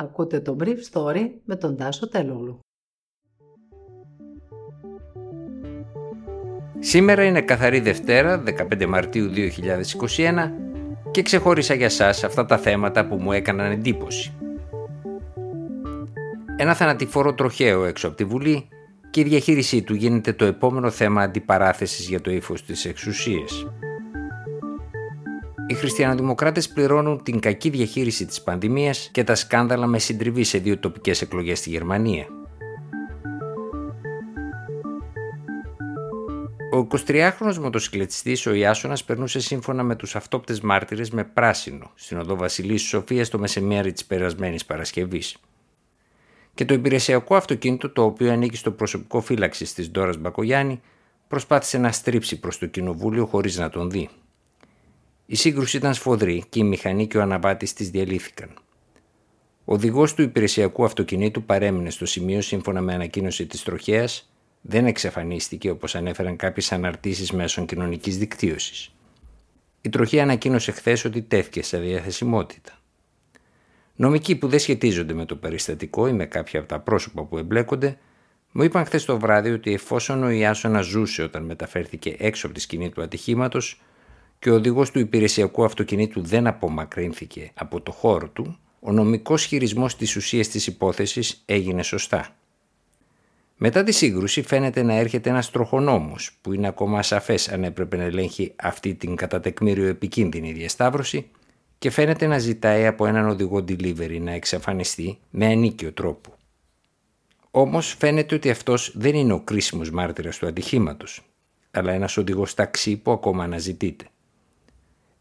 Ακούτε το Brief Story με τον Τάσο Τελούλου. Σήμερα είναι καθαρή Δευτέρα, 15 Μαρτίου 2021 και ξεχώρισα για σας αυτά τα θέματα που μου έκαναν εντύπωση. Ένα θανατηφόρο τροχαίο έξω από τη Βουλή και η διαχείρισή του γίνεται το επόμενο θέμα αντιπαράθεσης για το ύφος της εξουσίας. Οι χριστιανοδημοκράτες πληρώνουν την κακή διαχείριση της πανδημίας και τα σκάνδαλα με συντριβή σε δύο τοπικές εκλογές στη Γερμανία. Ο 23χρονος μοτοσυκλετιστής ο Ιάσονας περνούσε σύμφωνα με τους αυτόπτες μάρτυρες με πράσινο στην οδό Βασιλής Σοφίας το μεσημέρι της περασμένης Παρασκευής. Και το υπηρεσιακό αυτοκίνητο το οποίο ανήκει στο προσωπικό φύλαξης της Ντόρας Μπακογιάννη προσπάθησε να στρίψει προς το κοινοβούλιο χωρίς να τον δει. Η σύγκρουση ήταν σφοδρή και η μηχανή και ο αναβάτη της διαλύθηκαν. Ο οδηγός του υπηρεσιακού αυτοκινήτου παρέμεινε στο σημείο σύμφωνα με ανακοίνωση της τροχέας, δεν εξαφανίστηκε όπως ανέφεραν κάποιες αναρτήσεις μέσων κοινωνικής δικτύωσης. Η τροχέα ανακοίνωσε χθες ότι τέθηκε σε διαθεσιμότητα. Νομικοί που δεν σχετίζονται με το περιστατικό ή με κάποια από τα πρόσωπα που εμπλέκονται, μου είπαν χθες το βράδυ ότι εφόσον ο Ιάσονα ζούσε όταν μεταφέρθηκε έξω από τη σκηνή του ατυχήματος, και ο οδηγός του υπηρεσιακού αυτοκινήτου δεν απομακρύνθηκε από το χώρο του, ο νομικός χειρισμός της ουσίας της υπόθεσης έγινε σωστά. Μετά τη σύγκρουση φαίνεται να έρχεται ένας τροχονόμος που είναι ακόμα ασαφές αν έπρεπε να ελέγχει αυτή την κατά τεκμήριο επικίνδυνη διασταύρωση και φαίνεται να ζητάει από έναν οδηγό delivery να εξαφανιστεί με ανίκιο τρόπο. Όμως φαίνεται ότι αυτός δεν είναι ο κρίσιμος μάρτυρας του ατυχήματος, αλλά ένας οδηγός ταξί που ακόμα αναζητείται.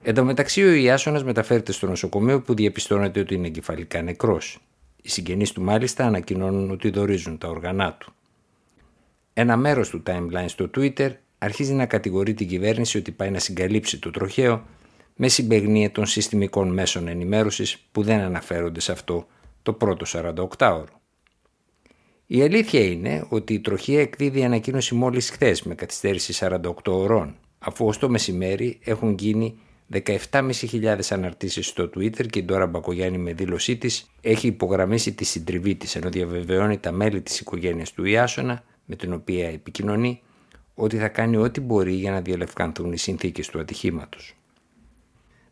Εν τω μεταξύ, ο Ιάσονας μεταφέρεται στο νοσοκομείο που διαπιστώνεται ότι είναι εγκεφαλικά νεκρός. Οι συγγενείς του μάλιστα ανακοινώνουν ότι δορίζουν τα όργανά του. Ένα μέρος του timeline στο Twitter αρχίζει να κατηγορεί την κυβέρνηση ότι πάει να συγκαλύψει το τροχαίο με συμπεγνία των συστημικών μέσων ενημέρωσης που δεν αναφέρονται σε αυτό το πρώτο 48ωρο. Η αλήθεια είναι ότι η τροχία εκδίδει ανακοίνωση μόλις χθες με καθυστέρηση 48 ωρών, αφού ως το μεσημέρι έχουν γίνει 17.500 αναρτήσεις στο Twitter και η Ντόρα Μπακογιάννη με δήλωσή της έχει υπογραμμίσει τη συντριβή της ενώ διαβεβαιώνει τα μέλη της οικογένειας του Ιάσονα με την οποία επικοινωνεί ότι θα κάνει ό,τι μπορεί για να διαλευκανθούν οι συνθήκες του ατυχήματος.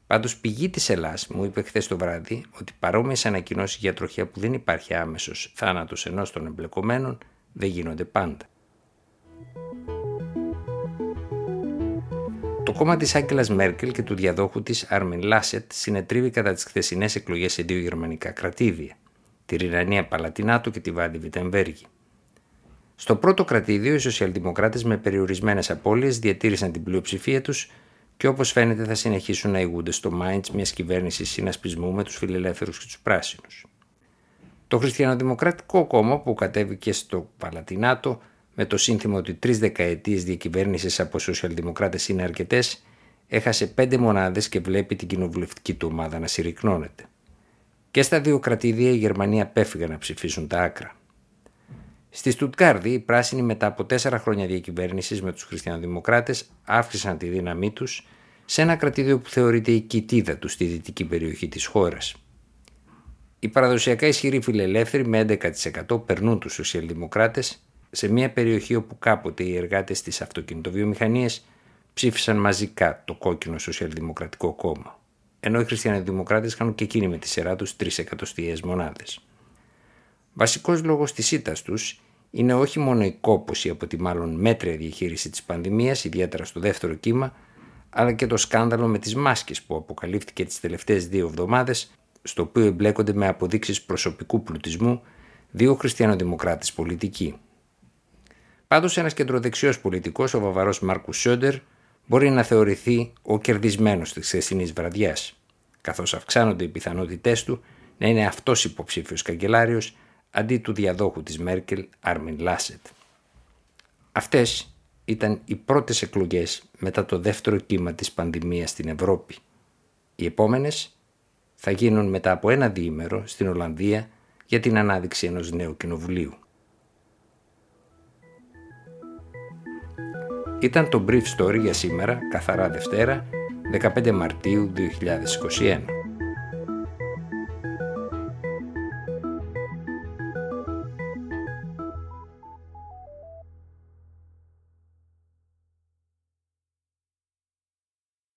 Πάντως πηγή της Ελλάς μου είπε χθες το βράδυ ότι παρόμοιες ανακοινώσεις για τροχιά που δεν υπάρχει άμεσος θάνατος ενός των εμπλεκομένων δεν γίνονται πάντα. Κόμμα της Άγγελας Μέρκελ και του διαδόχου της Άρμιν Λάσετ συνετρίβει κατά τις χθεσινές εκλογές σε δύο γερμανικά κρατήδια, τη Ρινανία Παλατινάτου και τη Βάντι Βιτεμβέργη. Στο πρώτο κρατήδιο, οι σοσιαλδημοκράτες με περιορισμένες απώλειες διατήρησαν την πλειοψηφία τους και όπως φαίνεται θα συνεχίσουν να ηγούνται στο Μάιντς μιας κυβέρνησης συνασπισμού με τους φιλελεύθερους και τους πράσινους. Το Χριστιανοδημοκρατικό Κόμμα που κατέβηκε στο Παλατινάτο με το σύνθημα ότι τρεις δεκαετίες διακυβέρνηση από σοσιαλδημοκράτες είναι αρκετές, έχασε πέντε μονάδες και βλέπει την κοινοβουλευτική του ομάδα να συρρυκνώνεται. Και στα δύο κρατήδια η Γερμανία απέφυγαν να ψηφίσουν τα άκρα. Στη Στουτκάρδη, οι πράσινοι μετά από τέσσερα χρόνια διακυβέρνησης με τους χριστιανοδημοκράτες αύξησαν τη δύναμή τους σε ένα κρατήδιο που θεωρείται η κοιτίδα τους στη δυτική περιοχή της χώρας. Οι παραδοσιακά ισχυροί φιλελεύθεροι με 11% περνούν τους σοσιαλδημοκράτες σε μια περιοχή όπου κάποτε οι εργάτες της αυτοκινητοβιομηχανίας ψήφισαν μαζικά το κόκκινο Σοσιαλδημοκρατικό Κόμμα, ενώ οι χριστιανοδημοκράτες είχαν και εκείνοι με τη σειρά τους τρεις εκατοστιαίες μονάδες. Βασικός λόγος της ήττας τους είναι όχι μόνο η κόπωση από τη μάλλον μέτρια διαχείριση της πανδημίας, ιδιαίτερα στο δεύτερο κύμα, αλλά και το σκάνδαλο με τις μάσκες που αποκαλύφθηκε τις τελευταίες δύο εβδομάδες, στο οποίο εμπλέκονται με αποδείξεις προσωπικού πλουτισμού δύο χριστιανοδημοκράτες πολιτικοί. Πάντως, ένας κεντροδεξιός πολιτικός, ο βαβαρός Μάρκους Σόντερ, μπορεί να θεωρηθεί ο κερδισμένος της χθεσινής βραδιάς, καθώς αυξάνονται οι πιθανότητές του να είναι αυτός υποψήφιος καγκελάριος αντί του διαδόχου της Μέρκελ, Άρμιν Λάσετ. Αυτές ήταν οι πρώτες εκλογές μετά το δεύτερο κύμα της πανδημίας στην Ευρώπη. Οι επόμενες θα γίνουν μετά από ένα διήμερο στην Ολλανδία για την ανάδειξη ενός νέου κοινοβουλίου. Ήταν το Brief Story για σήμερα, καθαρά Δευτέρα, 15 Μαρτίου 2021.